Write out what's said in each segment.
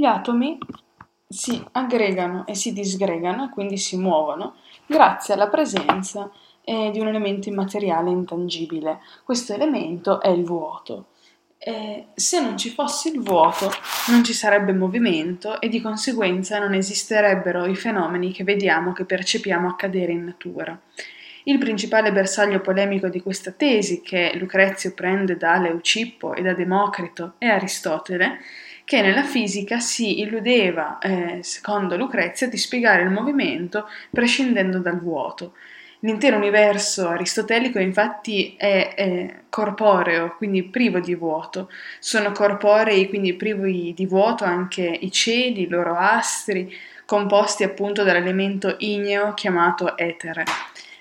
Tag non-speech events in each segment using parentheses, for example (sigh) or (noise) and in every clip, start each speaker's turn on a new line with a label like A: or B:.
A: Gli atomi si aggregano e si disgregano e quindi si muovono grazie alla presenza eh, di un elemento immateriale intangibile. Questo elemento è il vuoto. Eh, se non ci fosse il vuoto non ci sarebbe movimento e di conseguenza non esisterebbero i fenomeni che vediamo, che percepiamo accadere in natura. Il principale bersaglio polemico di questa tesi, che Lucrezio prende da Leucippo e da Democrito e Aristotele, che nella fisica si illudeva, eh, secondo Lucrezio, di spiegare il movimento prescindendo dal vuoto. L'intero universo aristotelico infatti è, è, corporeo, quindi privo di vuoto. Sono corporei, quindi privi di vuoto anche i cieli, i loro astri, composti appunto dall'elemento igneo chiamato etere.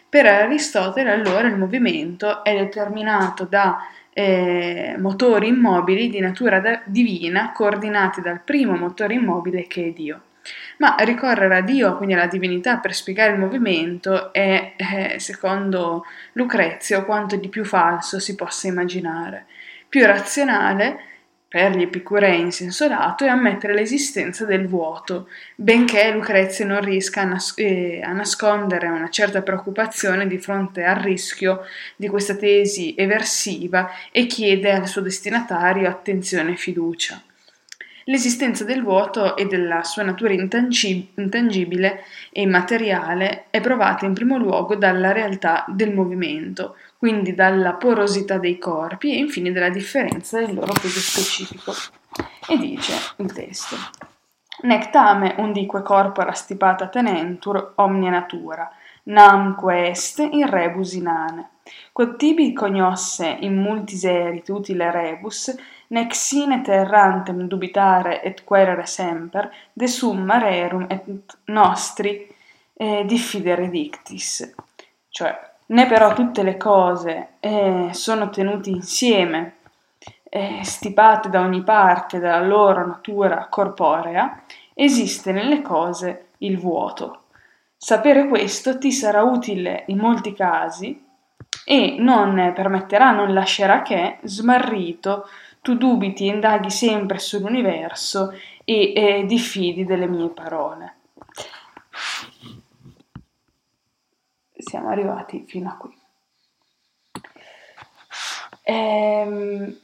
A: Per Aristotele allora il movimento è determinato da eh, motori immobili di natura da- divina coordinati dal primo motore immobile che è Dio. Ma ricorrere a Dio, quindi alla divinità, per spiegare il movimento è, eh, secondo Lucrezio, quanto di più falso si possa immaginare. Più razionale per gli epicurei in è ammettere l'esistenza del vuoto, benché Lucrezia non riesca a, nas- eh, a, nascondere una certa preoccupazione di fronte al rischio di questa tesi eversiva e chiede al suo destinatario attenzione e fiducia. L'esistenza del vuoto e della sua natura intangibile e immateriale è provata in primo luogo dalla realtà del movimento, quindi dalla porosità dei corpi e infine dalla differenza del loro peso specifico. E dice il testo: Nectame undique corpora stipata tenentur omnia natura, namque est in rebus inane. Quod tibi cognosse in multis erit utile rebus, nec sine terrantem dubitare et querere semper, de summa rerum et nostri eh, diffidere dictis. Cioè, né però tutte le cose eh, sono tenute insieme, eh, stipate da ogni parte dalla loro natura corporea, esiste nelle cose il vuoto. Sapere questo ti sarà utile in molti casi e non permetterà, non lascerà che, smarrito, tu dubiti e indaghi sempre sull'universo e eh, diffidi delle mie parole. Siamo arrivati fino a qui. Ehm,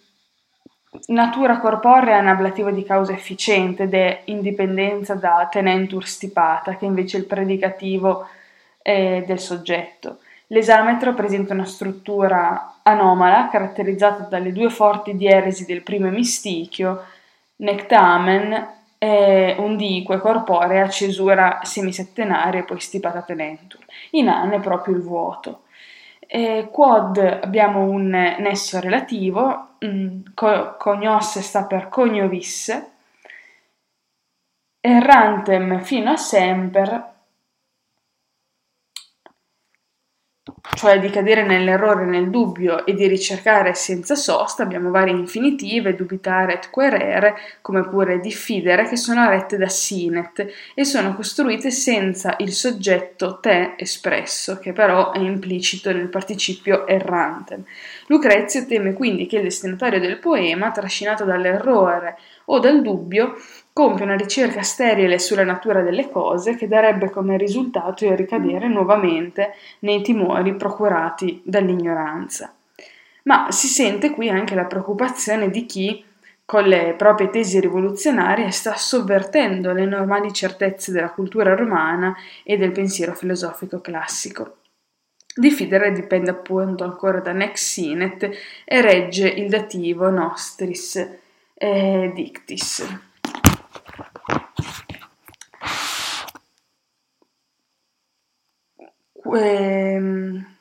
A: natura corporea è un ablativo di causa efficiente ed è indipendenza da tenentur stipata, che invece è il predicativo eh, del soggetto. L'esametro presenta una struttura anomala caratterizzata dalle due forti dieresi del primo emistichio, nectamen e undique corporea, cesura semisettenaria e poi stipata tenentur. In an è proprio il vuoto. E quod abbiamo un nesso relativo, mm, co- cognosse sta per cognovisse, errantem fino a semper cioè di cadere nell'errore nel dubbio e di ricercare senza sosta, abbiamo varie infinitive, dubitare et querere, come pure diffidere, che sono rette da sinet e sono costruite senza il soggetto te espresso, che però è implicito nel participio errante. Lucrezio teme quindi che il destinatario del poema, trascinato dall'errore o dal dubbio, compie una ricerca sterile sulla natura delle cose che darebbe come risultato il ricadere nuovamente nei timori procurati dall'ignoranza. Ma si sente qui anche la preoccupazione di chi, con le proprie tesi rivoluzionarie, sta sovvertendo le normali certezze della cultura romana e del pensiero filosofico classico. Diffidere dipende appunto ancora da nex sinet e regge il dativo nostris eh, dictis. Ehm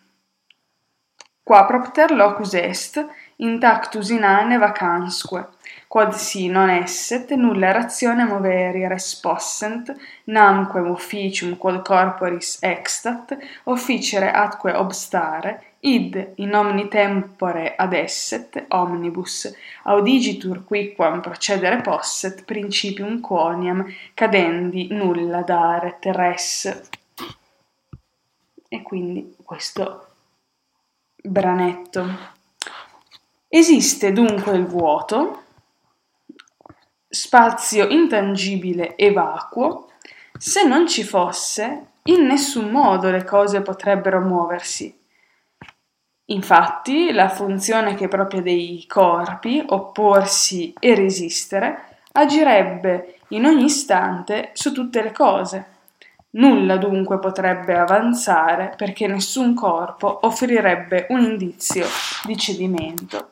A: qua propter locus est intactus in ane vacansque quod si non esset nulla ratione moveri res possent namquem officium quod corporis extat officere atque obstare id in omni tempore adesset, omnibus, audigitur quiquam procedere posset, principium quoniam cadendi nulla daret res e quindi questo branetto. Esiste dunque il vuoto, spazio intangibile e vacuo, se non ci fosse, in nessun modo le cose potrebbero muoversi. Infatti, la funzione che è propria dei corpi, opporsi e resistere, agirebbe in ogni istante su tutte le cose. Nulla dunque potrebbe avanzare perché nessun corpo offrirebbe un indizio di cedimento.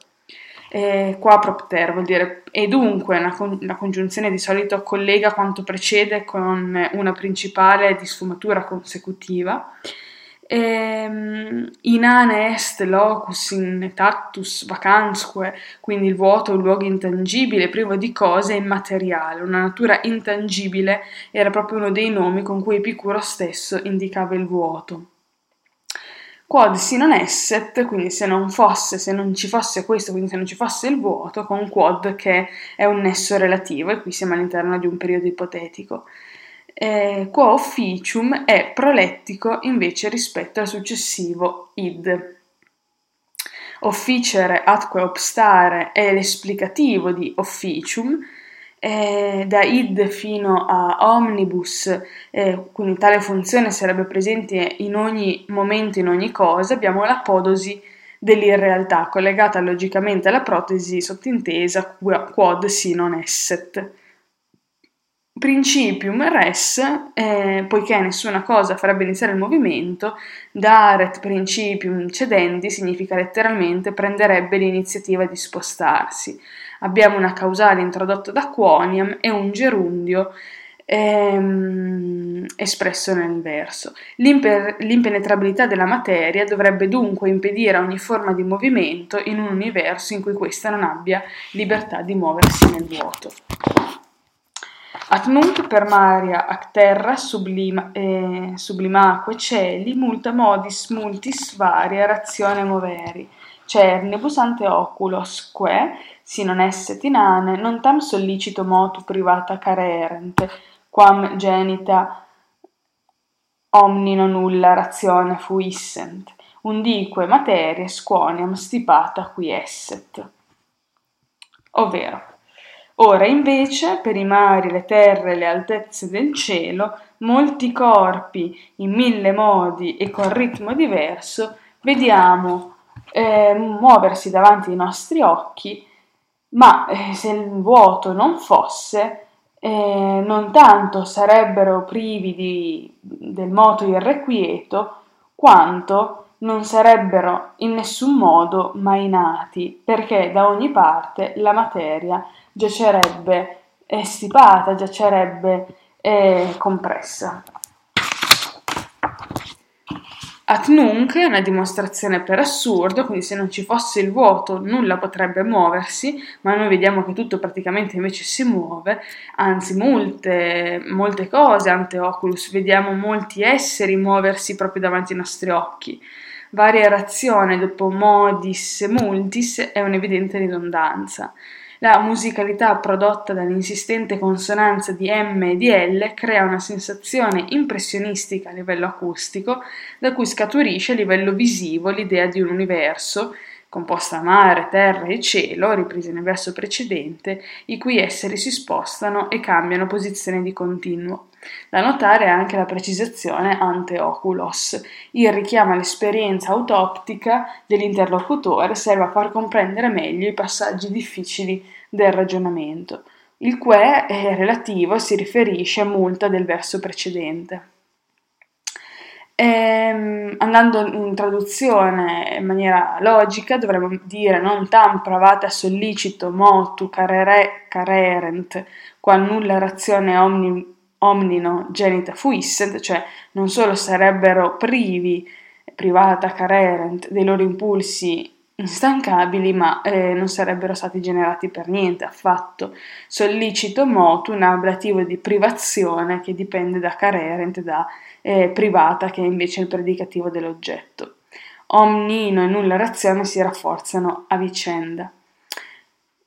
A: E qua propter vuol dire e dunque una, con- la congiunzione di solito collega quanto precede con una principale di sfumatura consecutiva inane est locus in tactus vacansque, quindi il vuoto, un luogo intangibile, privo di cose, immateriale. Una natura intangibile era proprio uno dei nomi con cui Epicuro stesso indicava il vuoto. Quod si non esset, quindi se non fosse, se non ci fosse questo, quindi se non ci fosse il vuoto, con quod che è un nesso relativo, e qui siamo all'interno di un periodo ipotetico eh, quo officium è prolettico invece rispetto al successivo id. Officere atque obstare è l'esplicativo di officium, eh, da id fino a omnibus, eh, quindi tale funzione sarebbe presente in ogni momento, in ogni cosa, abbiamo la podosi dell'irrealtà collegata logicamente alla protesi sottintesa quod si non esset. Principium res, eh, poiché nessuna cosa farebbe iniziare il movimento, daret principium cedendi significa letteralmente prenderebbe l'iniziativa di spostarsi. Abbiamo una causale introdotta da quoniam e un gerundio ehm, espresso nel verso. L'imper- l'impenetrabilità della materia dovrebbe dunque impedire ogni forma di movimento in un universo in cui questa non abbia libertà di muoversi nel vuoto. At nunc per Maria ac terra sublima, eh, sublimaque celi multa modis multis varia ratione moveri. Cernibus ante oculos que si non esset inane non tam sollicito motu privata carerente quam genita omnino nulla razione fuissent. Undique materie squoniam stipata qui esset. Ovvero Ora invece, per i mari, le terre e le altezze del cielo, molti corpi in mille modi e con ritmo diverso, vediamo eh, muoversi davanti ai nostri occhi, ma eh, se il vuoto non fosse, eh, non tanto sarebbero privi di, del moto irrequieto, quanto non sarebbero in nessun modo mai nati, perché da ogni parte la materia giacerebbe eh, stipata, giacerebbe eh, compressa. At nunc è una dimostrazione per assurdo, quindi se non ci fosse il vuoto nulla potrebbe muoversi, ma noi vediamo che tutto praticamente invece si muove, anzi molte, molte cose ante oculus, vediamo molti esseri muoversi proprio davanti ai nostri occhi. Varia razione dopo modis multis è un'evidente ridondanza. La musicalità prodotta dall'insistente consonanza di M e di L crea una sensazione impressionistica a livello acustico, da cui scaturisce a livello visivo l'idea di un universo, composta da mare, terra e cielo, riprese nel verso precedente, i cui esseri si spostano e cambiano posizione di continuo. Da notare anche la precisazione ante oculos. Il richiamo all'esperienza autoptica dell'interlocutore serve a far comprendere meglio i passaggi difficili del ragionamento. Il que è relativo si riferisce a multa del verso precedente. Ehm, andando in traduzione in maniera logica, dovremmo dire non tam pravata sollicito motu carere carerent, qual nulla razione omni omnino genita fuissent, cioè non solo sarebbero privi, privata carerent, dei loro impulsi instancabili, ma eh, non sarebbero stati generati per niente affatto. Sollicito motu, un ablativo di privazione che dipende da carerent, da eh, privata, che è invece il predicativo dell'oggetto. Omnino e nulla razione si rafforzano a vicenda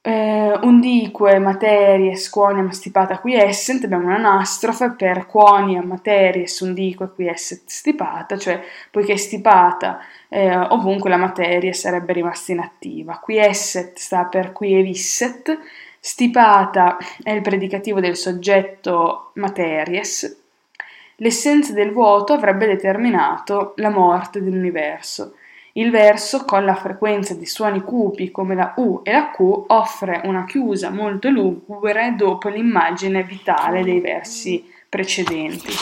A: eh, undique materie squoniam stipata qui essent, abbiamo un'anastrofe per quoniam materies undique qui esset stipata, cioè poiché stipata eh, ovunque la materia sarebbe rimasta inattiva. Qui esset sta per qui evisset, Stipata è il predicativo del soggetto materies. L'essenza del vuoto avrebbe determinato la morte dell'universo. Il verso, con la frequenza di suoni cupi come la U e la Q, offre una chiusa molto lugubre dopo l'immagine vitale dei versi precedenti.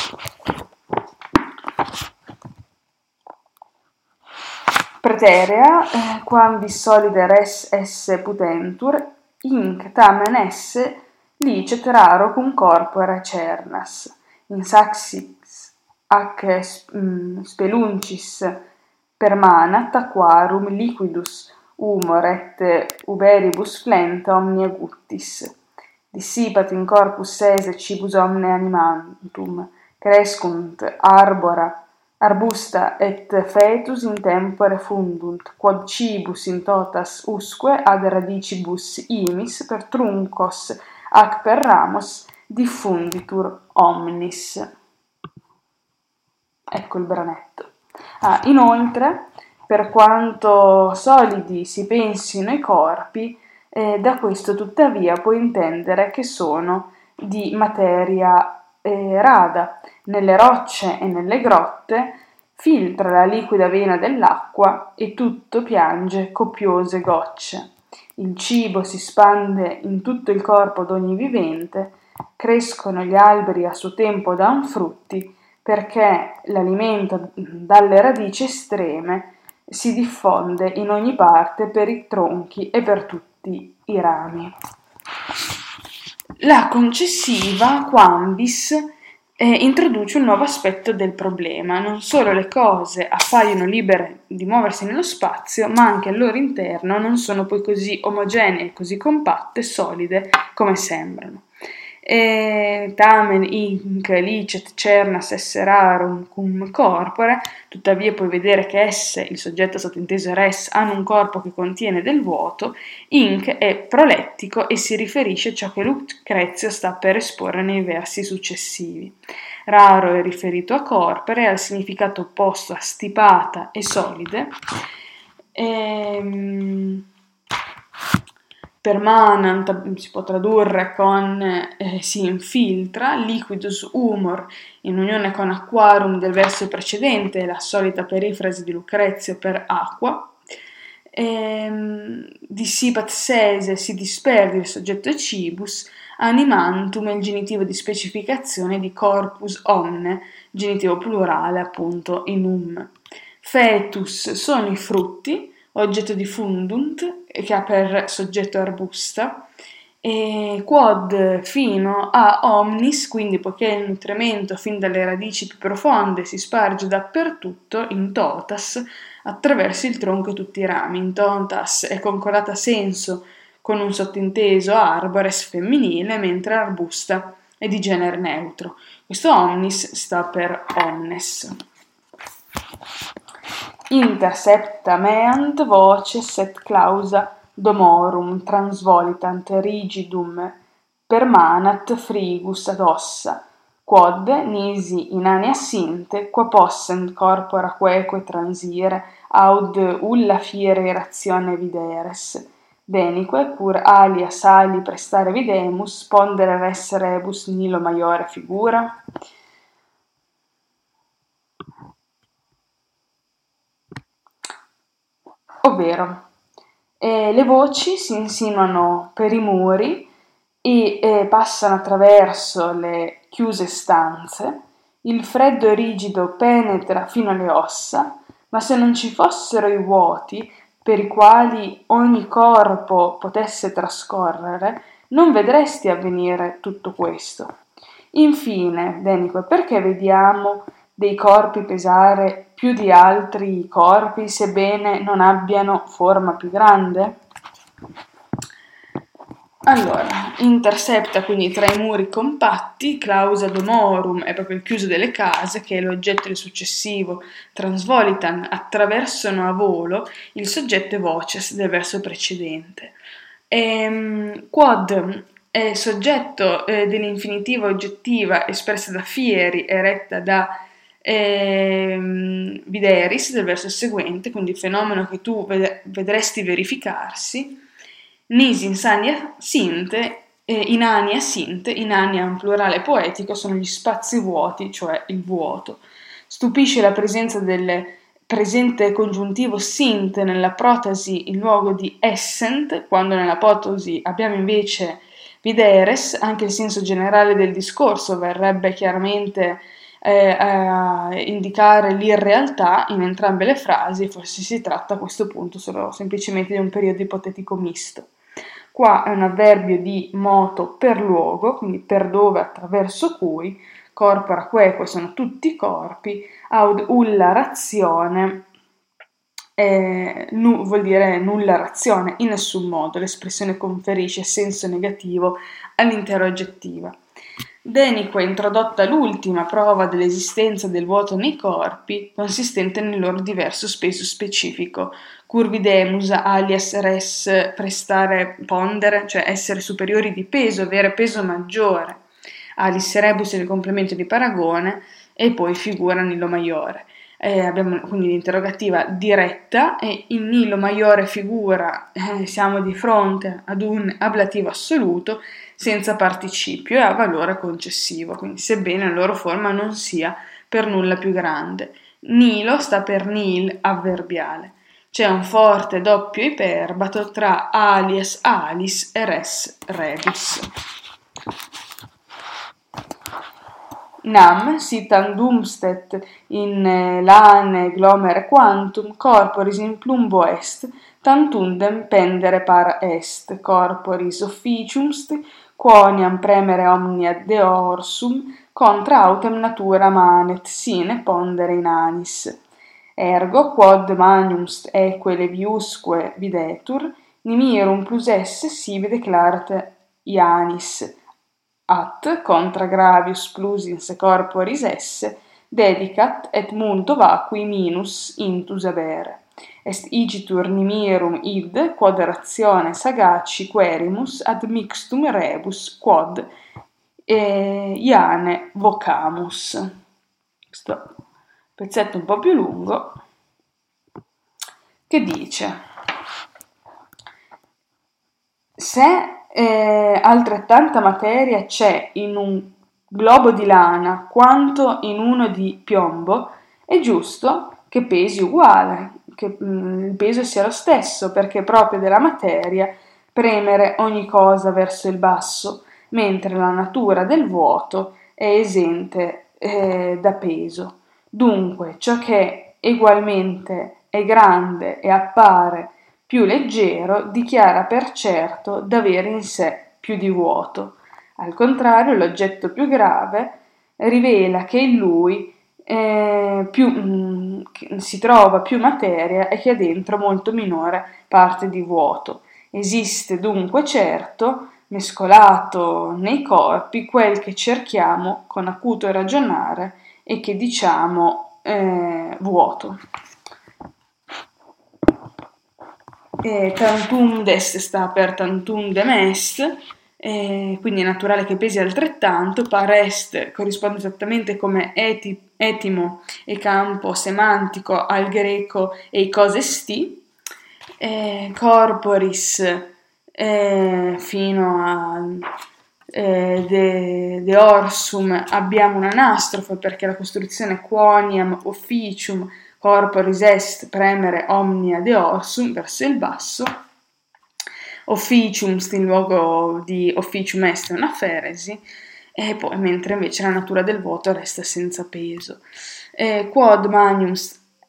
A: Preterea, eh, quambis solide res esse putentur, Inc tamen esse licet raro cum corpore cernas, in saxis ac mm, speluncis permanat aquarum liquidus humor et uberibus flenta omnia guttis. Dissipat in corpus sese cibus omne animantum crescunt arbora arbusta et fetus in tempore fundunt quod cibus in totas usque ad radicibus imis per truncos ac per ramos diffunditur omnis. Ecco il branetto Ah, inoltre, per quanto solidi si pensino i corpi, eh, da questo tuttavia può intendere che sono di materia eh, rada, nelle rocce e nelle grotte, filtra la liquida vena dell'acqua e tutto piange copiose gocce. Il cibo si spande in tutto il corpo d'ogni vivente, crescono gli alberi a suo tempo dan frutti, perché l'alimento dalle radici estreme si diffonde in ogni parte per i tronchi e per tutti i rami. La concessiva quambis eh, introduce un nuovo aspetto del problema. Non solo le cose appaiono libere di muoversi nello spazio, ma anche al loro interno non sono poi così omogenee, così compatte solide come sembrano e tamen inc licet cernas esse rarum cum corpore, tuttavia puoi vedere che esse, il soggetto sottinteso res, hanno un corpo che contiene del vuoto, inc è prolettico e si riferisce a ciò che Lucrezio sta per esporre nei versi successivi. Raro è riferito a corpore, al significato opposto a stipata e solide. Ehm permanent si può tradurre con eh, si infiltra, liquidus humor in unione con aquarum del verso precedente, la solita perifrasi di Lucrezio per acqua, ehm, dissipat sese si disperdi il soggetto cibus, animantum è il genitivo di specificazione di corpus omne, genitivo plurale appunto in um. Fetus sono i frutti, oggetto di fundunt, che ha per soggetto arbusta, e quod fino a omnis, quindi poiché il nutrimento fin dalle radici più profonde si sparge dappertutto, in totas, attraverso il tronco e tutti i rami. In totas è concordata senso con un sottinteso arbores femminile, mentre arbusta è di genere neutro. Questo omnis sta per omnes intercepta meant voces et clausa domorum transvolitant rigidum permanat frigus ad ossa quod nisi inania sinte, qua possent corpora queque transire aud ulla fiere ratione videres denique pur alia sali prestare videmus pondere res rebus nilo maiore figura? Ovvero eh, le voci si insinuano per i muri e eh, passano attraverso le chiuse stanze, il freddo rigido penetra fino alle ossa, ma se non ci fossero i vuoti per i quali ogni corpo potesse trascorrere, non vedresti avvenire tutto questo. Infine, Denico, perché vediamo dei corpi pesare più di altri corpi, sebbene non abbiano forma più grande? Allora, intercepta quindi tra i muri compatti, clausa domorum è proprio il chiuso delle case, che è l'oggetto del successivo, transvolitan attraversano a volo il soggetto e voces del verso precedente. Ehm, quod è soggetto eh, dell'infinitiva oggettiva espressa da fieri e retta da eh, videris del verso seguente, quindi il fenomeno che tu vedresti verificarsi, nis insania sinte, eh, inania sinte, inania un plurale poetico, sono gli spazi vuoti, cioè il vuoto. Stupisce la presenza del presente congiuntivo sint nella protasi in luogo di essent, quando nella potosi abbiamo invece videres, anche il senso generale del discorso verrebbe chiaramente eh, a indicare l'irrealtà in entrambe le frasi, forse si tratta a questo punto solo semplicemente di un periodo ipotetico misto. Qua è un avverbio di moto per luogo, quindi per dove, attraverso cui, corpora queque sono tutti i corpi, aud ulla razione eh, nu, vuol dire nulla razione, in nessun modo l'espressione conferisce senso negativo all'intera oggettiva. Denique introdotta l'ultima prova dell'esistenza del vuoto nei corpi, consistente nel loro diverso speso specifico. Curvidemus alias res prestare pondere, cioè essere superiori di peso, avere peso maggiore. Alice rebus il complemento di paragone e poi figura Nilo Maiore. Eh, abbiamo quindi l'interrogativa diretta e in Nilo Maiore figura eh, siamo di fronte ad un ablativo assoluto senza participio e a valore concessivo, quindi sebbene la loro forma non sia per nulla più grande. Nilo sta per nil avverbiale. C'è un forte doppio iperbato tra alias alis e res rebus. Nam si tandumstet in eh, lane glomere quantum corporis in plumbo est, tantundem pendere para est, corporis officiumst quoniam premere omnia deorsum contra autem natura manet sine pondere in anis ergo quod manium eque leviusque videtur nimirum plus esse sibi declarat Ianis at contra gravius plus in se corporis esse dedicat et multo vacui minus intus avere. Est igitur nimirum id quod ratione sagaci querimus ad mixtum rebus quod e iane vocamus. Questo pezzetto un po' più lungo che dice se eh, altrettanta materia c'è in un globo di lana quanto in uno di piombo, è giusto che pesi uguale, che mm, il peso sia lo stesso, perché è proprio della materia premere ogni cosa verso il basso, mentre la natura del vuoto è esente eh, da peso. Dunque, ciò che egualmente è grande e appare più leggero dichiara per certo d'avere in sé più di vuoto. Al contrario, l'oggetto più grave rivela che in lui eh, più, mh, mm, si trova più materia e che ha dentro molto minore parte di vuoto. Esiste dunque certo, mescolato nei corpi, quel che cerchiamo con acuto ragionare e che diciamo eh, vuoto eh, tantum dest sta per tantum dem est, eh, quindi è naturale che pesi altrettanto, parest corrisponde esattamente come eti, etimo e campo semantico al greco e cose sti, eh, corporis eh, fino a eh, de, de, orsum abbiamo un'anastrofe perché la costruzione quoniam officium corporis est premere omnia de orsum verso il basso, officium in luogo di officium est una feresi, e poi mentre invece la natura del vuoto resta senza peso. E quod magnum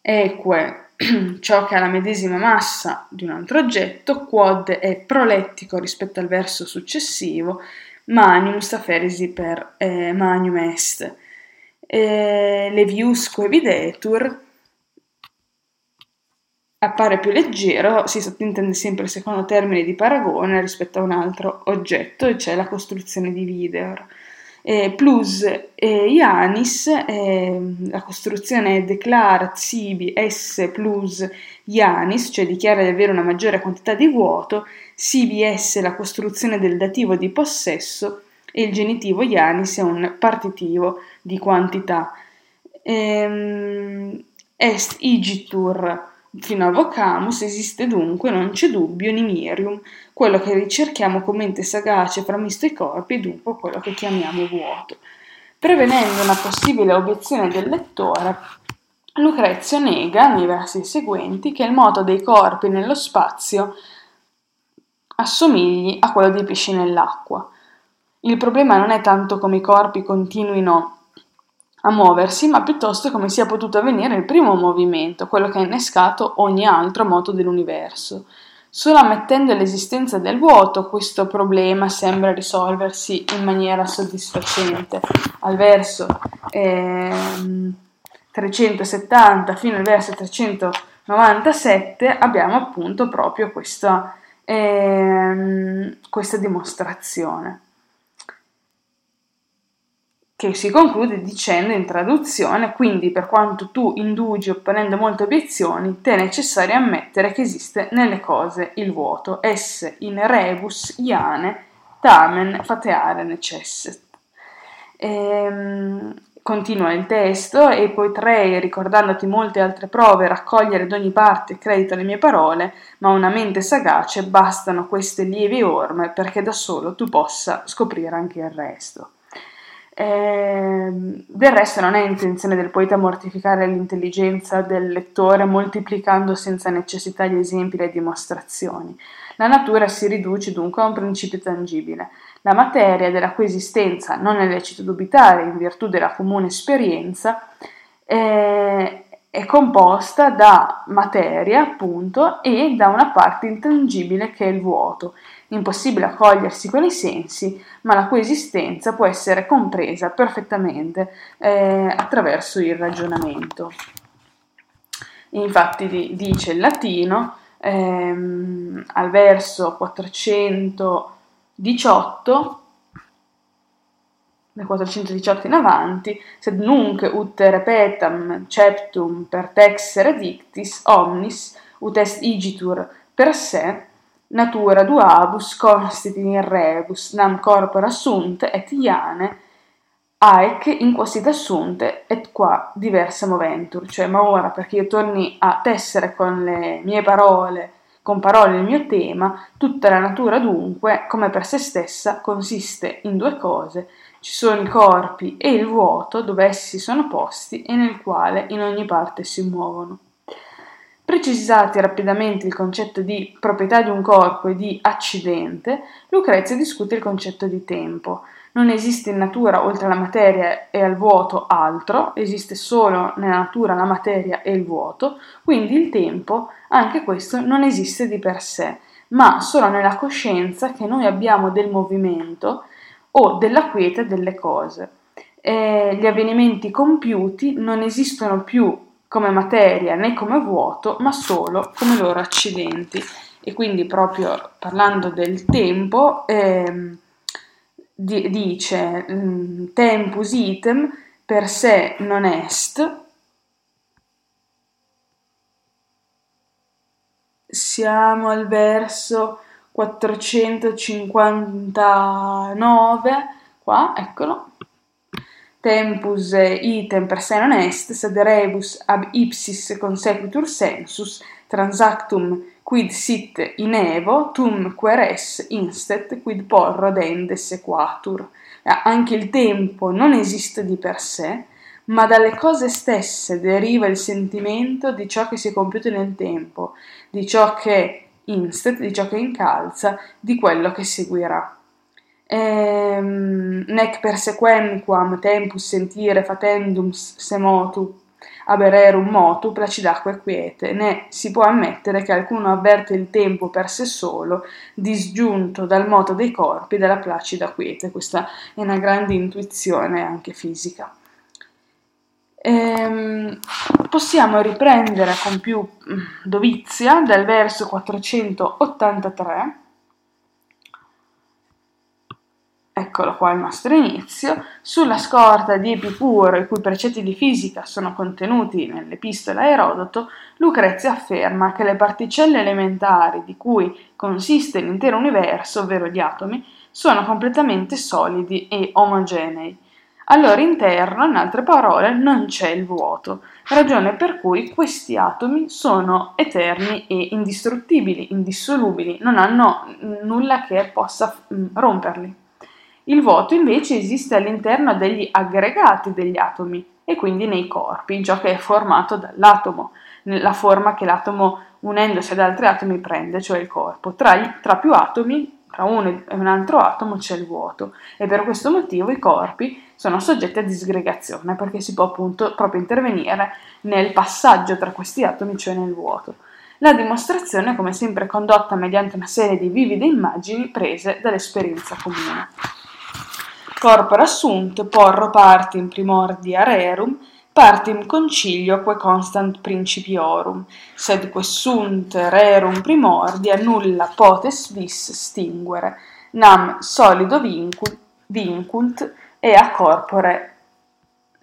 A: eque (clears throat) ciò che ha la medesima massa di un altro oggetto, quod è prolettico rispetto al verso successivo, manium sta feresi per eh, manium est. Eh, leviusque videtur appare più leggero, si sottintende sempre il secondo termine di paragone rispetto a un altro oggetto, e cioè la costruzione di Videor. Eh, plus eh, Ianis, eh, la costruzione è declarat S plus Ianis, cioè dichiara di avere una maggiore quantità di vuoto, sibi S la costruzione del dativo di possesso e il genitivo Ianis è un partitivo di quantità. Ehm, est igitur fino a vocamus esiste dunque, non c'è dubbio, nimirium, quello che ricerchiamo come mente sagace framisto i corpi e dunque quello che chiamiamo vuoto. Prevenendo una possibile obiezione del lettore, Lucrezio nega, nei versi seguenti, che il moto dei corpi nello spazio assomigli a quello dei pesci nell'acqua. Il problema non è tanto come i corpi continuino a muoversi, ma piuttosto come sia potuto avvenire il primo movimento, quello che ha innescato ogni altro moto dell'universo. Solo ammettendo l'esistenza del vuoto, questo problema sembra risolversi in maniera soddisfacente. Al verso eh, 370 fino al verso 397 abbiamo appunto proprio questa, eh, questa dimostrazione che si conclude dicendo in traduzione, quindi per quanto tu indugi opponendo molte obiezioni, te è necessario ammettere che esiste nelle cose il vuoto, esse in rebus iane tamen fateare necesset. Ehm, continua il testo e potrei, ricordandoti molte altre prove, raccogliere d'ogni parte credito alle mie parole, ma una mente sagace bastano queste lievi orme perché da solo tu possa scoprire anche il resto. Eh, del resto non è intenzione del poeta mortificare l'intelligenza del lettore moltiplicando senza necessità gli esempi e le dimostrazioni. La natura si riduce dunque a un principio tangibile. La materia della cui esistenza non è lecito dubitare in virtù della comune esperienza eh, è composta da materia, appunto, e da una parte intangibile che è il vuoto, impossibile a cogliersi con i sensi, ma la cui esistenza può essere compresa perfettamente eh, attraverso il ragionamento. Infatti dice il latino ehm, al verso 418 nel 418 in avanti, sed nunc ut repetam ceptum per texere dictis omnis ut est igitur per se natura duabus constit in rebus nam corpora sunt et iane aec in quasit assunte et qua diversa moventur. Cioè ma ora perché io torni a tessere con le mie parole con parole il mio tema tutta la natura dunque come per se stessa consiste in due cose. Ci sono i corpi e il vuoto dove essi sono posti e nel quale in ogni parte si muovono Precisati rapidamente il concetto di proprietà di un corpo e di accidente, Lucrezia discute il concetto di tempo. Non esiste in natura, oltre alla materia e al vuoto, altro, esiste solo nella natura la materia e il vuoto, quindi il tempo, anche questo, non esiste di per sé, ma solo nella coscienza che noi abbiamo del movimento o della quiete delle cose. E gli avvenimenti compiuti non esistono più come materia né come vuoto, ma solo come loro accidenti. E quindi proprio parlando del tempo, eh, di, dice mm, tempus item per sé non est, siamo al verso 459, qua, eccolo, tempus item per se non est, sed rebus ab ipsis consequitur sensus, transactum quid sit in evo, tum queres instet, quid porro dende sequatur. Anche il tempo non esiste di per sé, ma dalle cose stesse deriva il sentimento di ciò che si è compiuto nel tempo, di ciò che instet, di ciò che incalza, di quello che seguirà ehm, nec persequenquam tempus sentire fatendum se motu abererum motu placidaque quiete, né si può ammettere che alcuno avverte il tempo per sé solo, disgiunto dal moto dei corpi dalla placida quiete. Questa è una grande intuizione anche fisica. Ehm, possiamo riprendere con più mm, dovizia dal verso 483 eccolo qua il nostro inizio, sulla scorta di Epicuro, i cui precetti di fisica sono contenuti nell'epistola a Erodoto, Lucrezia afferma che le particelle elementari di cui consiste l'intero universo, ovvero gli atomi, sono completamente solidi e omogenei. Al loro interno, in altre parole, non c'è il vuoto, ragione per cui questi atomi sono eterni e indistruttibili, indissolubili, non hanno nulla che possa romperli. Il vuoto invece esiste all'interno degli aggregati degli atomi e quindi nei corpi, ciò che è formato dall'atomo, la forma che l'atomo unendosi ad altri atomi prende, cioè il corpo. Tra, tra più atomi tra uno e un altro atomo c'è il vuoto e per questo motivo i corpi sono soggetti a disgregazione perché si può appunto proprio intervenire nel passaggio tra questi atomi, cioè nel vuoto. La dimostrazione è come sempre condotta mediante una serie di vivide immagini prese dall'esperienza comune. Corpora sunt porro partim primordia rerum partim concilioque constant principiorum, sed quesunt rerum primordia nulla potes vis stinguere, nam solido vincunt, vincunt e a corpore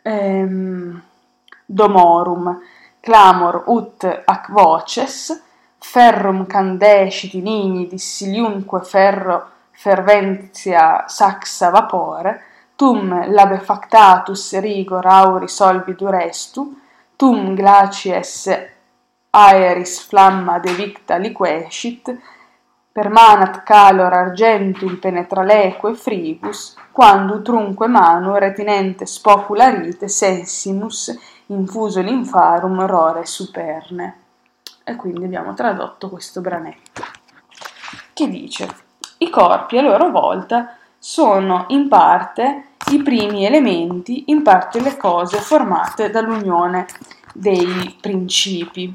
A: ehm, domorum, clamor ut ac voces, ferrum candesciti nigni dissiliunque ferro ferventia saxa vapore, tum labefactatus rigor auri solvi durestu, tum glacies aeris flamma devicta liquescit, permanat calor argentum penetraleque fribus, quando trunque manu retinente spocularite sensimus infuso linfarum rore superne. E quindi abbiamo tradotto questo branetto, che dice, i corpi a loro volta sono in parte i primi elementi, in parte le cose formate dall'unione dei principi.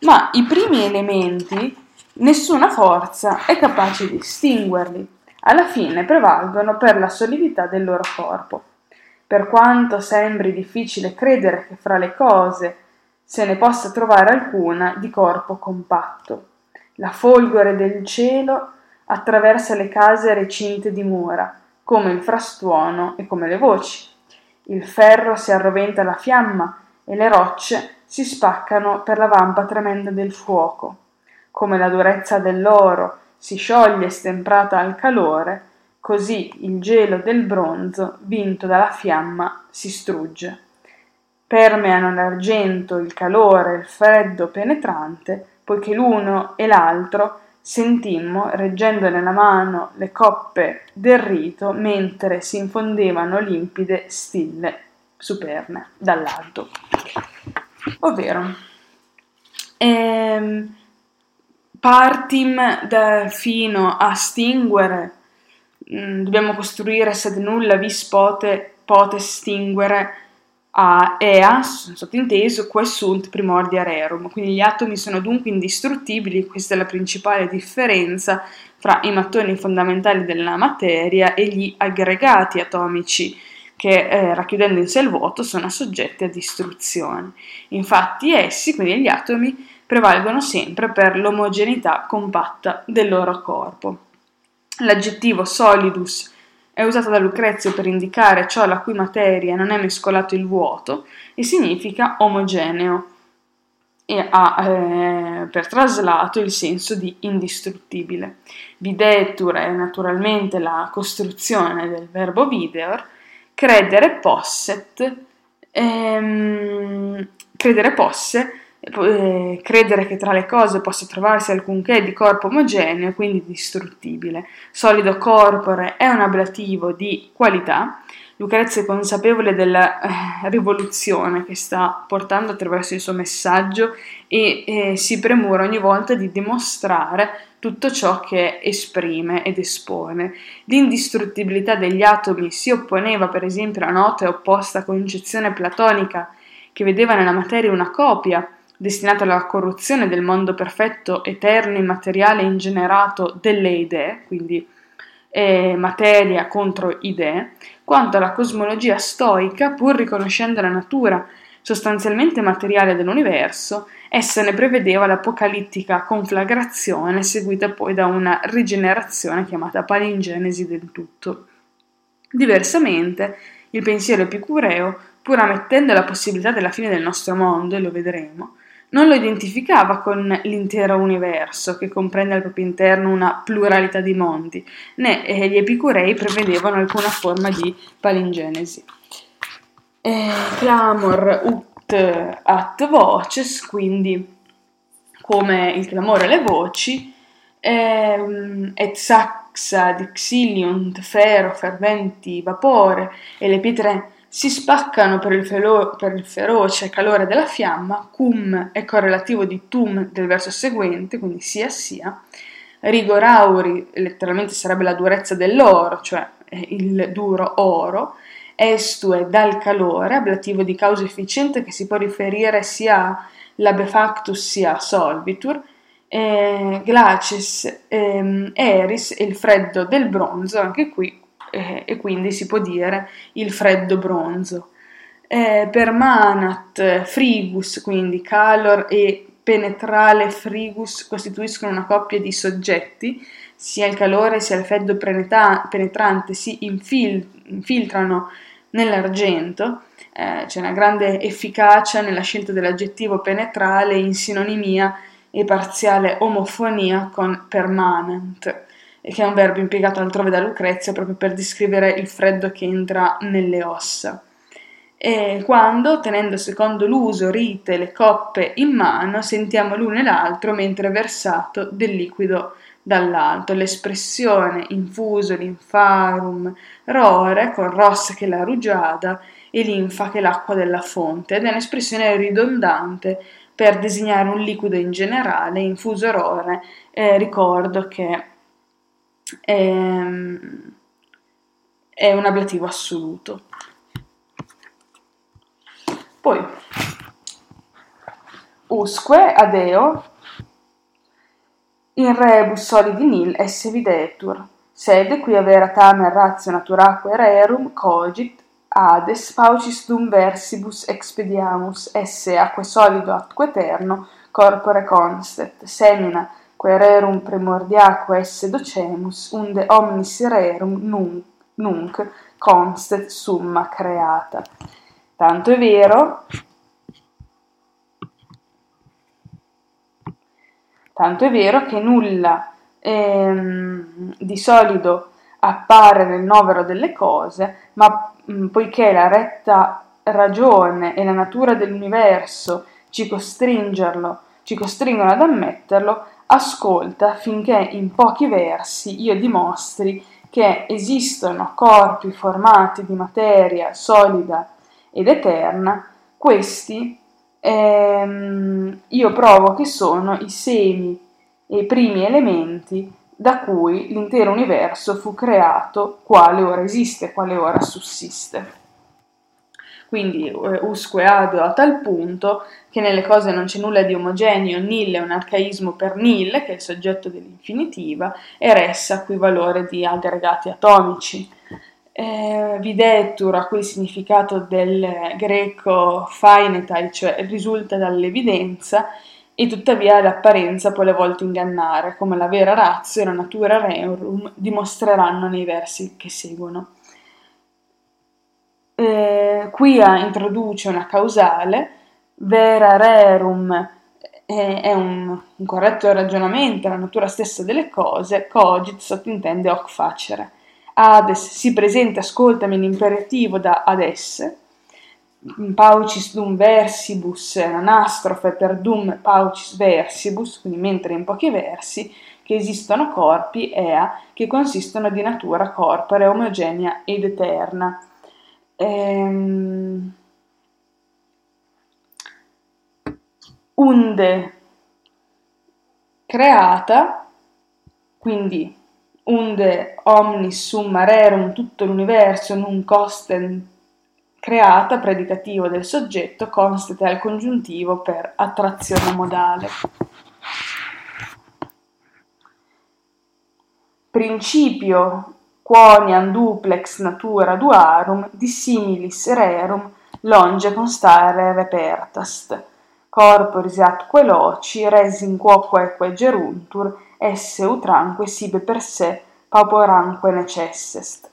A: Ma i primi elementi, nessuna forza è capace di estinguerli. Alla fine prevalgono per la solidità del loro corpo. Per quanto sembri difficile credere che fra le cose se ne possa trovare alcuna di corpo compatto. La folgore del cielo attraversa le case recinte di mura, come il frastuono e come le voci. Il ferro si arroventa alla fiamma e le rocce si spaccano per la vampa tremenda del fuoco. Come la durezza dell'oro si scioglie stemprata al calore, così il gelo del bronzo, vinto dalla fiamma, si strugge. Permeano l'argento, il calore, il freddo penetrante, poiché l'uno e l'altro sentimmo, reggendo nella mano le coppe del rito, mentre si infondevano limpide stille superne dall'alto. Ovvero, ehm, partim da, fino a stinguere, mm, dobbiamo costruire sed nulla vis pote, pote stinguere a eas, sottinteso, quae sunt primordia rerum. Quindi gli atomi sono dunque indistruttibili, questa è la principale differenza fra i mattoni fondamentali della materia e gli aggregati atomici che eh, racchiudendo in sé il vuoto sono soggetti a distruzione. Infatti essi, quindi gli atomi, prevalgono sempre per l'omogeneità compatta del loro corpo. L'aggettivo solidus è usata da Lucrezio per indicare ciò la cui materia non è mescolato il vuoto e significa omogeneo e ha eh, per traslato il senso di indistruttibile. Videtur è naturalmente la costruzione del verbo videor, credere posset, ehm, credere posse eh, credere che tra le cose possa trovarsi alcunché di corpo omogeneo, quindi distruttibile. Solido corpore è un ablativo di qualità. Lucrezia è consapevole della eh, rivoluzione che sta portando attraverso il suo messaggio e eh, si premura ogni volta di dimostrare tutto ciò che esprime ed espone. L'indistruttibilità degli atomi si opponeva per esempio alla nota e opposta concezione platonica che vedeva nella materia una copia destinato alla corruzione del mondo perfetto, eterno, immateriale, ingenerato delle idee, quindi eh, materia contro idee, quanto alla cosmologia stoica, pur riconoscendo la natura sostanzialmente materiale dell'universo, essa ne prevedeva l'apocalittica conflagrazione seguita poi da una rigenerazione chiamata palingenesi del tutto. Diversamente, il pensiero epicureo, pur ammettendo la possibilità della fine del nostro mondo, e lo vedremo, non lo identificava con l'intero universo, che comprende al proprio interno una pluralità di mondi, né gli epicurei prevedevano alcuna forma di palingenesi. eh, clamor ut at voces, quindi come il clamore e le voci, ehm, et saxa dixiliunt fero ferventi vapore, e le pietre si spaccano per il, felo- per il, feroce calore della fiamma, cum è correlativo di tum del verso seguente, quindi sia sia, rigorauri, letteralmente sarebbe la durezza dell'oro, cioè il duro oro, estue dal calore, ablativo di causa efficiente che si può riferire sia all'abefactus sia a solvitur, eh, glacis ehm, eris il freddo del bronzo, anche qui, eh, e quindi si può dire il freddo bronzo. Eh, permanat frigus, quindi calor e penetrale frigus costituiscono una coppia di soggetti, sia il calore sia il freddo penetrante si infil- infiltrano nell'argento, eh, c'è una grande efficacia nella scelta dell'aggettivo penetrale in sinonimia e parziale omofonia con permanent, che è un verbo impiegato altrove da Lucrezia proprio per descrivere il freddo che entra nelle ossa. E quando, tenendo secondo l'uso rite le coppe in mano, sentiamo l'uno e l'altro mentre versato del liquido dall'alto. L'espressione infuso l'infarum rore, con rossa che la rugiada, e linfa che l'acqua della fonte, ed è un'espressione ridondante per disegnare un liquido in generale, infuso rore, eh, ricordo che è, è un ablativo assoluto. Poi, usque adeo in rebus solidi nil esse videtur, sed qui avera tamen ratio naturaque rerum cogit ades paucis dum versibus expediamus esse acque solido atque eterno corpore constet semina quae rerum primordiaque esse docemus unde omnis rerum nunc, nunc constet summa creata. Tanto è vero. Tanto è vero che nulla ehm, di solido appare nel novero delle cose ma Mm, poiché la retta ragione e la natura dell'universo ci, ci costringono ad ammetterlo, ascolta finché in pochi versi io dimostri che esistono corpi formati di materia solida ed eterna, questi ehm, io provo che sono i semi e i primi elementi da cui l'intero universo fu creato quale ora esiste, quale ora sussiste. Quindi eh, usque ado a tal punto che nelle cose non c'è nulla di omogeneo, nil è un arcaismo per nil, che è il soggetto dell'infinitiva, e res a cui valore di aggregati atomici. Eh, videtur, a cui il significato del greco fainetai, cioè risulta dall'evidenza, e tuttavia l'apparenza può alle volte ingannare, come la vera razza e la natura rerum dimostreranno nei versi che seguono. Eh, quia introduce una causale, vera rerum eh, è un, un, corretto ragionamento, la natura stessa delle cose, cogit sottintende hoc facere. Hades si presenta, ascoltami l'imperativo da ad esse, paucis dum versibus, anastrofe per dum paucis versibus, quindi mentre in pochi versi, che esistono corpi, ea, che consistono di natura corporea, omogenea ed eterna. Ehm, unde creata, quindi unde omnis summa rerum tutto l'universo non costent creata predicativo del soggetto constate al congiuntivo per attrazione modale. Principio quoniam duplex natura duarum, dissimilis rerum, longe constare repertast. Corporis atque loci, res in quoqueque geruntur, esse utranque sibe per se pauporanque necessest.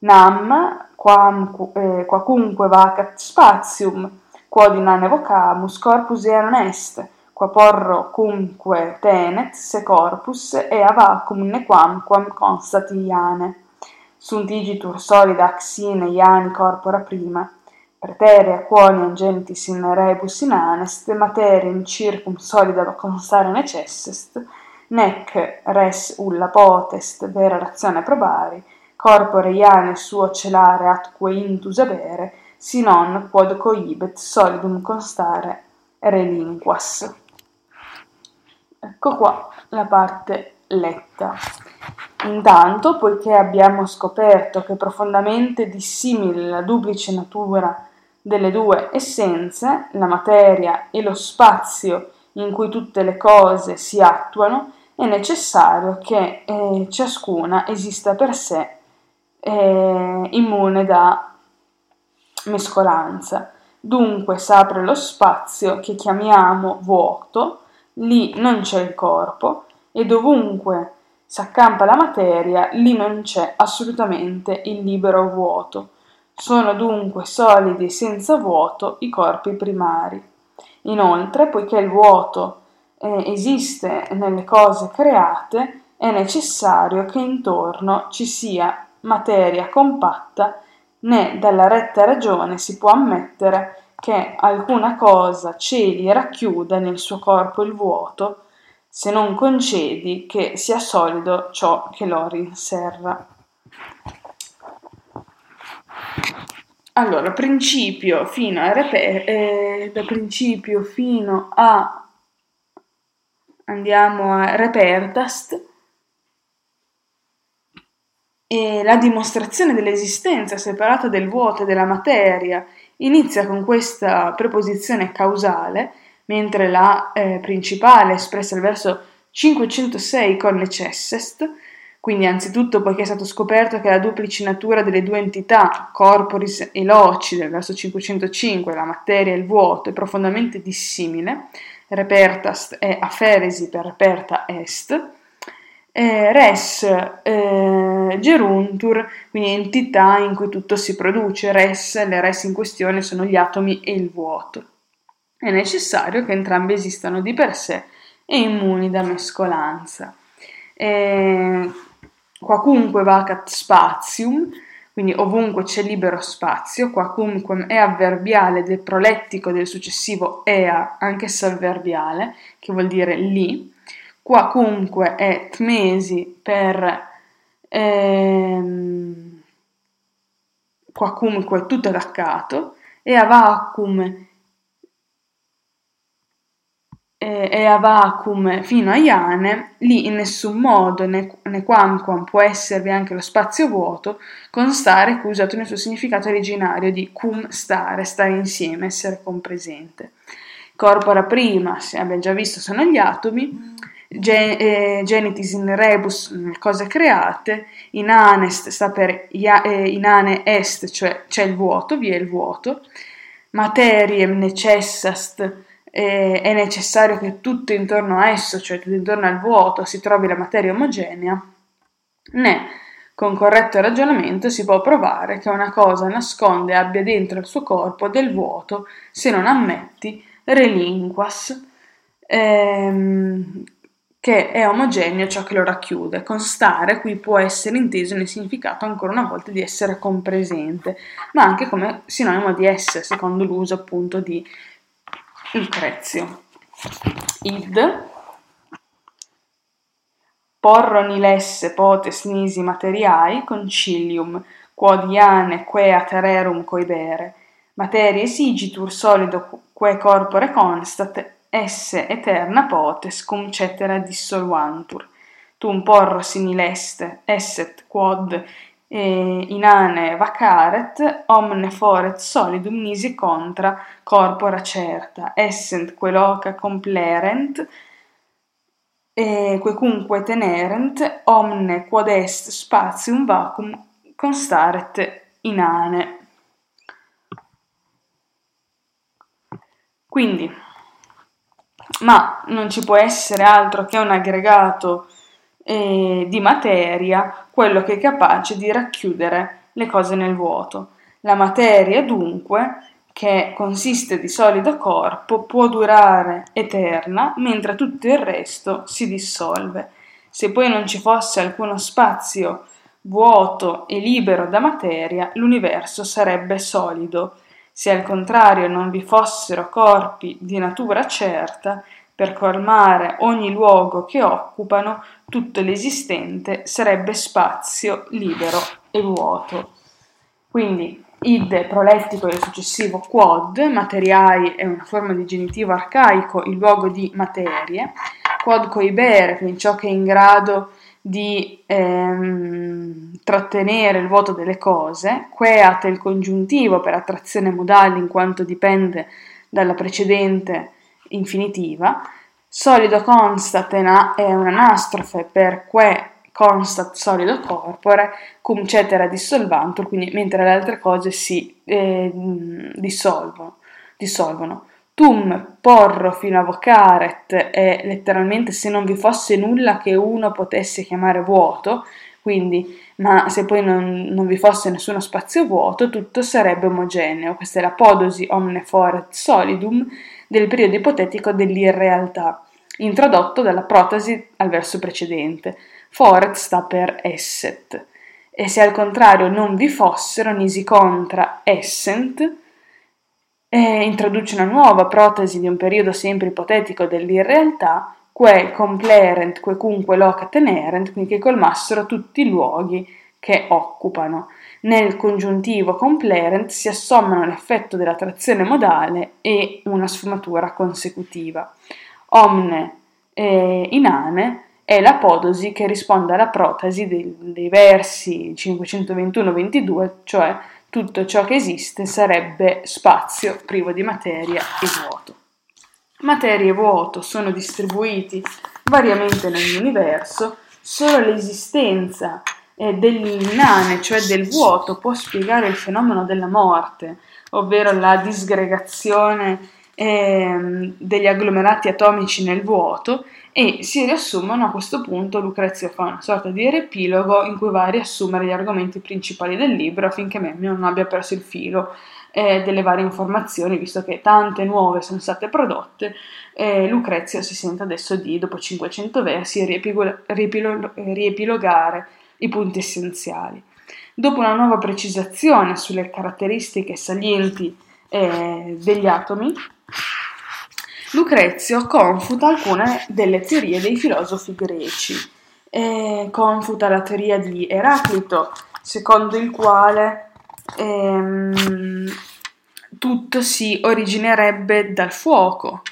A: Nam, quam, eh, quacunque vacat spatium, quod in ane vocamus, corpus eam est, qua porro cumque tenet, se corpus, ea vacum nequamquam constat iane. Sunt igitur solida axine iani corpora prima, Preterea quoniam genitis in rebus in anest, materia in circum solida constare necessest, nec res ulla potest vera razione probari, corpore iane suo celare atque intus avere, si non quod coibet solidum constare relinquas. Ecco qua la parte letta. Intanto, poiché abbiamo scoperto che è profondamente dissimile la duplice natura delle due essenze, la materia e lo spazio in cui tutte le cose si attuano, è necessario che eh, ciascuna esista per sé eh, immune da mescolanza. Dunque s'apre lo spazio che chiamiamo vuoto, lì non c'è il corpo e dovunque s'accampa la materia, lì non c'è assolutamente il libero vuoto. Sono dunque solidi e senza vuoto i corpi primari. Inoltre, poiché il vuoto eh, esiste nelle cose create, è necessario che intorno ci sia materia compatta, né dalla retta ragione si può ammettere che alcuna cosa celi e racchiuda nel suo corpo il vuoto, se non concedi che sia solido ciò che lo rinserra. Allora, principio fino a reper- eh, da principio fino a andiamo a repertast e la dimostrazione dell'esistenza separata del vuoto e della materia inizia con questa preposizione causale, mentre la eh, principale espressa al verso 506 con necessest quindi anzitutto poiché è stato scoperto che la duplice natura delle due entità, corporis e loci, del verso 505, la materia e il vuoto, è profondamente dissimile, repertast è aferesi per reperta est, eh, res eh, geruntur, quindi entità in cui tutto si produce, res, le res in questione sono gli atomi e il vuoto. È necessario che entrambi esistano di per sé e immuni da mescolanza. Eh, Quacunque vacat spatium, quindi ovunque c'è libero spazio, quacunque è avverbiale del prolettico del successivo ea, anch'esso avverbiale, che vuol dire lì, quacunque è tmesi per ehm, quacunque tutto attaccato, e a vacuum e a vacuum fino a iane, lì in nessun modo, né, quamquam può esservi anche lo spazio vuoto, con stare qui usato nel suo significato originario di cum stare, stare insieme, essere compresente. Corpora prima, se abbiamo già visto, sono gli atomi, gen- eh, genitis in rebus, nelle cose create, in anest sta per ia- eh, inane est, cioè c'è il vuoto, vi è il vuoto, materiem necessast, e è necessario che tutto intorno a esso, cioè tutto intorno al vuoto, si trovi la materia omogenea, né con corretto ragionamento si può provare che una cosa nasconde e abbia dentro il suo corpo del vuoto se non ammetti relinquas, ehm, che è omogeneo ciò che lo racchiude. Constare qui può essere inteso nel significato ancora una volta di essere compresente, ma anche come sinonimo di essere, secondo l'uso appunto di Lucrezio. Id porroni lesse potes nisi materiae concilium, quod iane quea tererum coibere, materie sigitur solido quae corpore constat, esse eterna potes cum cetera dissolvantur. Tum porro simileste, esset quod e inane vacaret omne foret solidum nisi contra corpora certa essent que loca complerent e quecunque tenerent omne quod est spatium vacuum constaret inane quindi ma non ci può essere altro che un aggregato eh, di materia quello che è capace di racchiudere le cose nel vuoto. La materia, dunque, che consiste di solido corpo, può durare eterna, mentre tutto il resto si dissolve. Se poi non ci fosse alcuno spazio vuoto e libero da materia, l'universo sarebbe solido. Se al contrario non vi fossero corpi di natura certa, per colmare ogni luogo che occupano, tutto l'esistente sarebbe spazio libero e vuoto. Quindi id prolettico e il successivo quod, materiai è una forma di genitivo arcaico, il luogo di materie, quod coibere, quindi ciò che è in grado di ehm, trattenere il vuoto delle cose, queat è il congiuntivo per attrazione modale in quanto dipende dalla precedente infinitiva, solido constatena è un'anastrofe per que constat solido corpore, cum cetera dissolvantur, quindi mentre le altre cose si eh, dissolvono, dissolvono. Tum porro fino a vocaret è letteralmente se non vi fosse nulla che uno potesse chiamare vuoto, quindi ma se poi non, non vi fosse nessuno spazio vuoto, tutto sarebbe omogeneo. Questa è la podosi omne foret solidum del periodo ipotetico dell'irrealtà, introdotto dalla protasi al verso precedente. Foret sta per esset. E se al contrario non vi fossero, nisi contra essent, e introduce una nuova protesi di un periodo sempre ipotetico dell'irrealtà, que complerent, quecunque loca tenerent, quindi che colmassero tutti i luoghi che occupano. Nel congiuntivo complerent si assommano l'effetto della trazione modale e una sfumatura consecutiva. Omne eh, inane è la podosi che risponde alla protasi dei, dei versi 521-22, cioè tutto ciò che esiste sarebbe spazio privo di materia e vuoto. Materia e vuoto sono distribuiti variamente nell'universo, solo l'esistenza eh, dell'inane, cioè del vuoto, può spiegare il fenomeno della morte, ovvero la disgregazione eh, degli agglomerati atomici nel vuoto e si riassumono a questo punto Lucrezia fa una sorta di riepilogo in cui va a riassumere gli argomenti principali del libro affinché Memmio non abbia perso il filo eh, delle varie informazioni visto che tante nuove sono state prodotte eh, Lucrezia si sente adesso di dopo 500 versi riepilo- riepilo- riepilogare i punti essenziali dopo una nuova precisazione sulle caratteristiche salienti eh, degli atomi Lucrezio confuta alcune delle teorie dei filosofi greci. E confuta la teoria di Eraclito, secondo il quale ehm, tutto si originerebbe dal fuoco.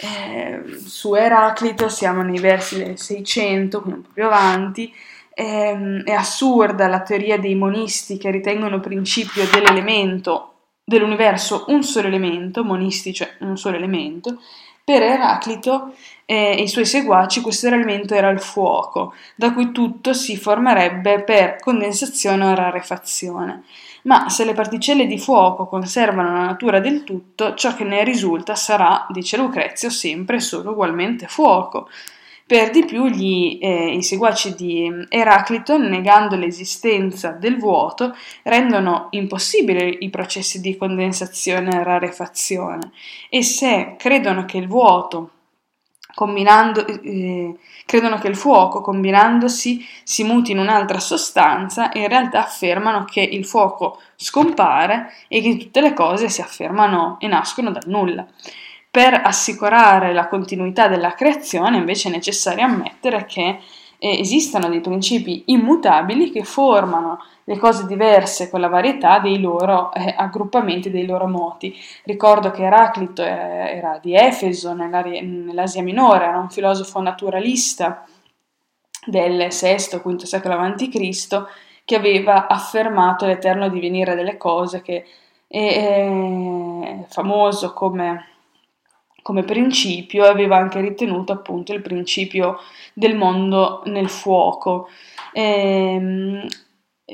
A: Eh, su Eraclito siamo nei versi del 600, quindi un po' più avanti. Eh, è assurda la teoria dei monisti che ritengono principio dell'elemento dell'universo un solo elemento, monisti cioè un solo elemento, per Eraclito e i suoi seguaci questo elemento era il fuoco, da cui tutto si formerebbe per condensazione o rarefazione. Ma se le particelle di fuoco conservano la natura del tutto, ciò che ne risulta sarà, dice Lucrezio, sempre solo ugualmente fuoco. Per di più gli, eh, i seguaci di Eraclito, negando l'esistenza del vuoto, rendono impossibili i processi di condensazione e rarefazione e se credono che il vuoto combinando, eh, credono che il fuoco combinandosi si muti in un'altra sostanza e in realtà affermano che il fuoco scompare e che tutte le cose si affermano e nascono dal nulla. Per assicurare la continuità della creazione invece è necessario ammettere che eh, esistano dei principi immutabili che formano le cose diverse con la varietà dei loro eh, aggruppamenti, dei loro moti. Ricordo che Eraclito eh, era di Efeso, nell'Asia Minore, era un filosofo naturalista del VI-V secolo a.C. che aveva affermato l'eterno divenire delle cose, che è famoso come come principio aveva anche ritenuto appunto il principio del mondo nel fuoco. E, ehm,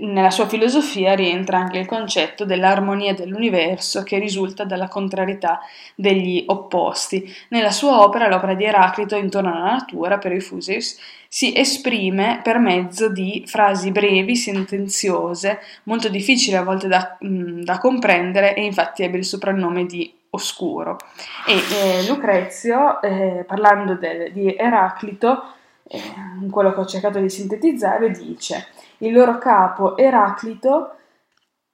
A: nella sua filosofia rientra anche il concetto dell'armonia dell'universo che risulta dalla contrarietà degli opposti. Nella sua opera, l'opera di Eraclito intorno alla natura, per i Fusis, si esprime per mezzo di frasi brevi, sentenziose, molto difficili a volte da, da comprendere e infatti ebbe il soprannome di oscuro. E eh, Lucrezio, eh, parlando del, di Eraclito, eh, quello che ho cercato di sintetizzare, dice il loro capo Eraclito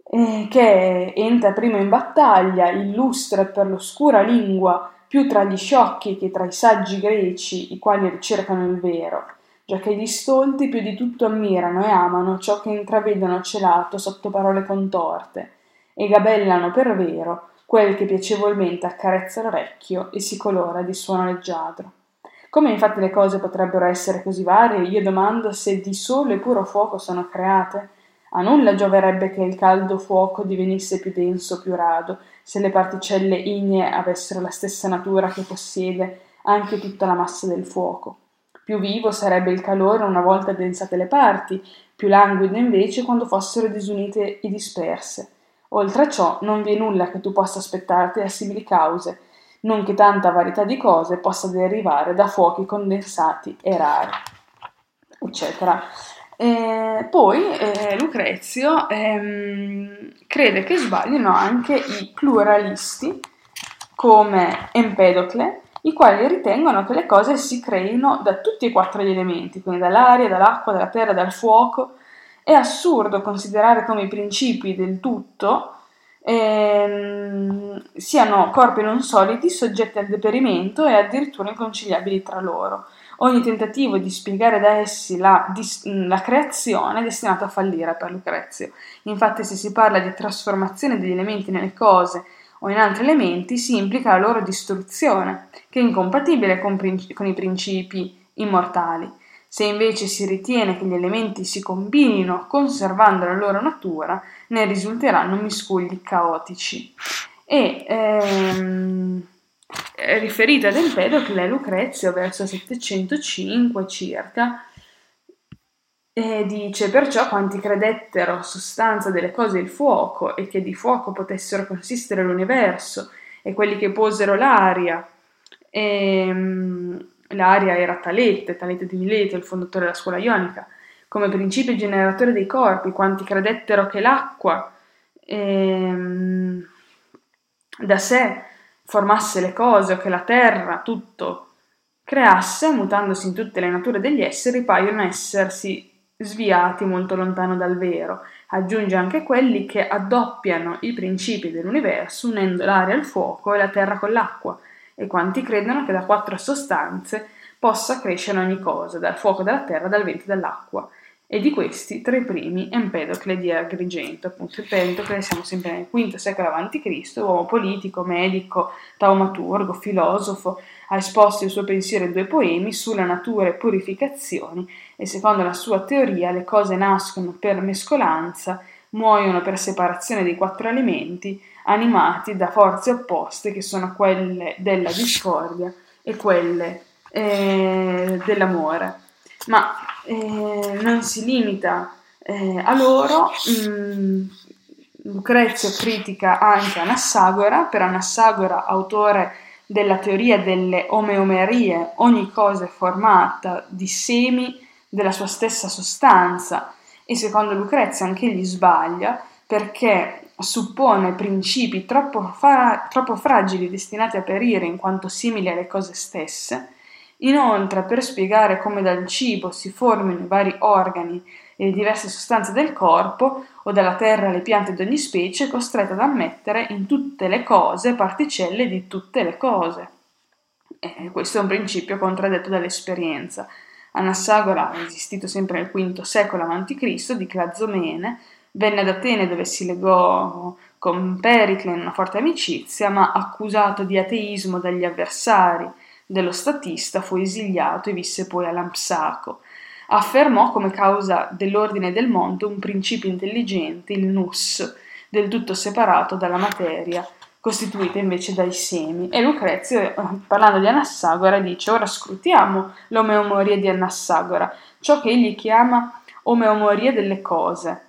A: eh, che entra prima in battaglia, illustra per l'oscura lingua più tra gli sciocchi che tra i saggi greci, i quali ricercano il vero, giacché gli stolti più di tutto ammirano e amano ciò che intravedono celato sotto parole contorte, e gabellano per vero quel che piacevolmente accarezza l'orecchio e si colora di suono leggiadro. Come infatti le cose potrebbero essere così varie, io domando se di solo e puro fuoco sono create. A nulla gioverebbe che il caldo fuoco divenisse più denso, più rado, se le particelle ignee avessero la stessa natura che possiede anche tutta la massa del fuoco. Più vivo sarebbe il calore una volta addensate le parti, più languido invece quando fossero disunite e disperse. Oltre a ciò non vi è nulla che tu possa aspettarti da simili cause, non che tanta varietà di cose possa derivare da fuochi condensati e rari, eccetera. Eh, poi eh, Lucrezio ehm, crede che sbaglino anche i pluralisti come Empedocle, i quali ritengono che le cose si creino da tutti e quattro gli elementi, quindi dall'aria, dall'acqua, dalla terra, dal fuoco. È assurdo considerare come i principi del tutto ehm, siano corpi non solidi, soggetti al deperimento e addirittura inconciliabili tra loro. Ogni tentativo di spiegare da essi la, la, creazione è destinato a fallire per Lucrezio. Infatti, se si parla di trasformazione degli elementi nelle cose o in altri elementi, si implica la loro distruzione, che è incompatibile con, con i principi immortali. Se invece si ritiene che gli elementi si combinino conservando la loro natura, ne risulteranno miscugli caotici. E ehm, riferita ad Empedocle Lucrezio verso 705 circa, e dice perciò quanti credettero sostanza delle cose il fuoco e che di fuoco potessero consistere l'universo e quelli che posero l'aria e, l'aria era Talete, Talete di Mileto, il fondatore della scuola ionica come principio generatore dei corpi quanti credettero che l'acqua um, da sé formasse le cose o che la terra tutto creasse, mutandosi in tutte le nature degli esseri, paiono essersi sviati molto lontano dal vero. Aggiunge anche quelli che addoppiano i principi dell'universo unendo l'aria al fuoco e la terra con l'acqua, e quanti credono che da quattro sostanze possa crescere ogni cosa, dal fuoco, dalla terra, dal vento e dall'acqua e di questi tre primi Empedocle di Agrigento, appunto Empedocle siamo sempre nel V secolo a.C., uomo politico, medico, taumaturgo, filosofo, ha esposto il suo pensiero in due poemi sulla natura e purificazioni e secondo la sua teoria le cose nascono per mescolanza, muoiono per separazione dei quattro elementi, animati da forze opposte che sono quelle della discordia e quelle eh, dell'amore. Ma eh, non si limita eh, a loro. Mm, Lucrezio critica anche Anassagora, per Anassagora, autore della teoria delle omeomerie, ogni cosa è formata di semi della sua stessa sostanza e secondo Lucrezio anche egli sbaglia perché suppone principi troppo, fra- troppo fragili destinati a perire in quanto simili alle cose stesse Inoltre, per spiegare come dal cibo si formino i vari organi e le diverse sostanze del corpo, o dalla terra le piante di ogni specie, è costretto ad ammettere in tutte le cose particelle di tutte le cose. E questo è un principio contraddetto dall'esperienza. Anassagora, esistito sempre nel V secolo a.C., di Clazomene, venne ad Atene dove si legò con Pericle in una forte amicizia, ma accusato di ateismo dagli avversari dello statista fu esiliato e visse poi a Lampsaco. Affermò come causa dell'ordine del mondo un principio intelligente, il nus, del tutto separato dalla materia, costituita invece dai semi. E Lucrezio, eh, parlando di Anassagora, dice: Ora scrutiamo l'omeomoria di Anassagora, ciò che egli chiama omeomoria delle cose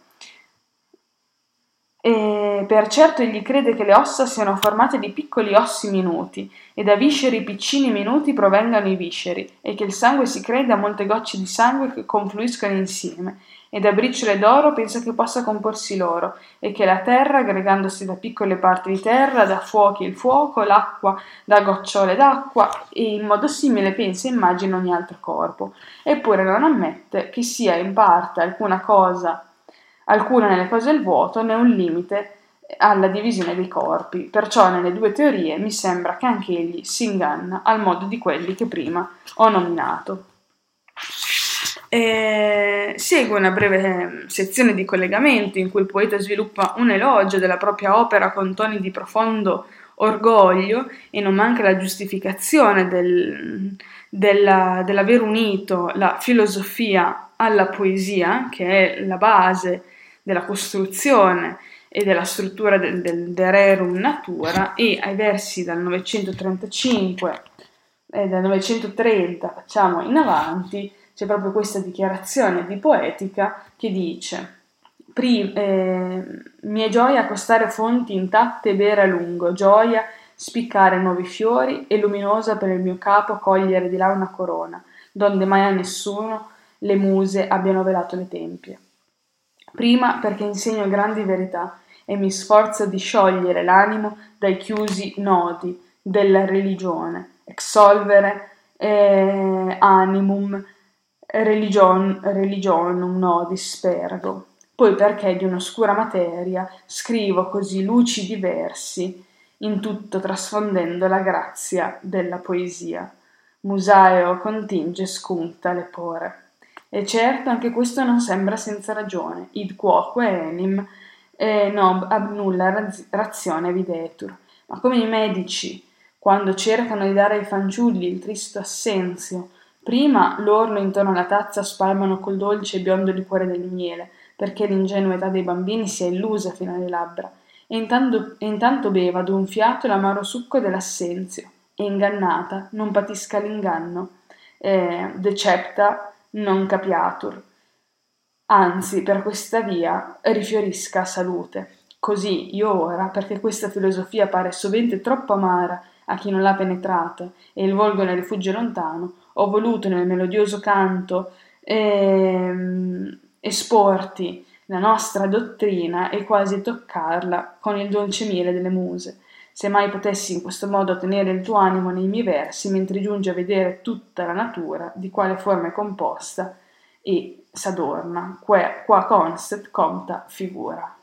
A: e per certo egli crede che le ossa siano formate di piccoli ossi minuti, e da visceri piccini minuti provengano i visceri, e che il sangue si crei da molte gocce di sangue che confluiscono insieme, e da briciole d'oro pensa che possa comporsi l'oro, e che la terra, aggregandosi da piccole parti di terra, da fuochi il fuoco, l'acqua da gocciole d'acqua, e in modo simile pensa e immagina ogni altro corpo. Eppure non ammette che sia in parte alcuna cosa alcuna nelle cose del vuoto né un limite alla divisione dei corpi, perciò nelle due teorie mi sembra che anche egli si inganna al modo di quelli che prima ho nominato. E segue una breve sezione di collegamento in cui il poeta sviluppa un elogio della propria opera con toni di profondo orgoglio e non manca la giustificazione del, della, dell'aver unito la filosofia alla poesia, che è la base della costruzione e della struttura del, del De Rerum Natura, e ai versi dal 935 e dal 930 facciamo in avanti c'è proprio questa dichiarazione di poetica che dice eh, mi gioia accostare fonti intatte e bere a lungo, gioia spiccare nuovi fiori e luminosa per il mio capo cogliere di là una corona, donde mai a nessuno le muse abbiano velato le tempie. Prima perché insegno grandi verità e mi sforzo di sciogliere l'animo dai chiusi nodi della religione, exsolvere eh, animum religion, religionum nodis spergo. Poi perché di un'oscura materia scrivo così lucidi versi, in tutto trasfondendo la grazia della poesia. Musaeo continge scunta le pore. E certo anche questo non sembra senza ragione, id quoque enim eh, no ab nulla razione videtur. Ma come i medici, quando cercano di dare ai fanciulli il tristo assenzio, prima l'orlo intorno alla tazza spalmano col dolce e biondo liquore del miele, perché l'ingenua età dei bambini sia illusa fino alle labbra, e intanto, e intanto beva d'un fiato l'amaro succo dell'assenzio, e ingannata non patisca l'inganno, eh, decepta non capiatur. Anzi, per questa via rifiorisca a salute. Così io ora, perché questa filosofia pare sovente troppo amara a chi non l'ha penetrata e il volgo ne rifugge lontano, ho voluto nel melodioso canto ehm, esporti la nostra dottrina e quasi toccarla con il dolce miele delle muse se mai potessi in questo modo tenere il tuo animo nei miei versi, mentre giungi a vedere tutta la natura, di quale forma è composta, e s'adorna, qua constet compta figura.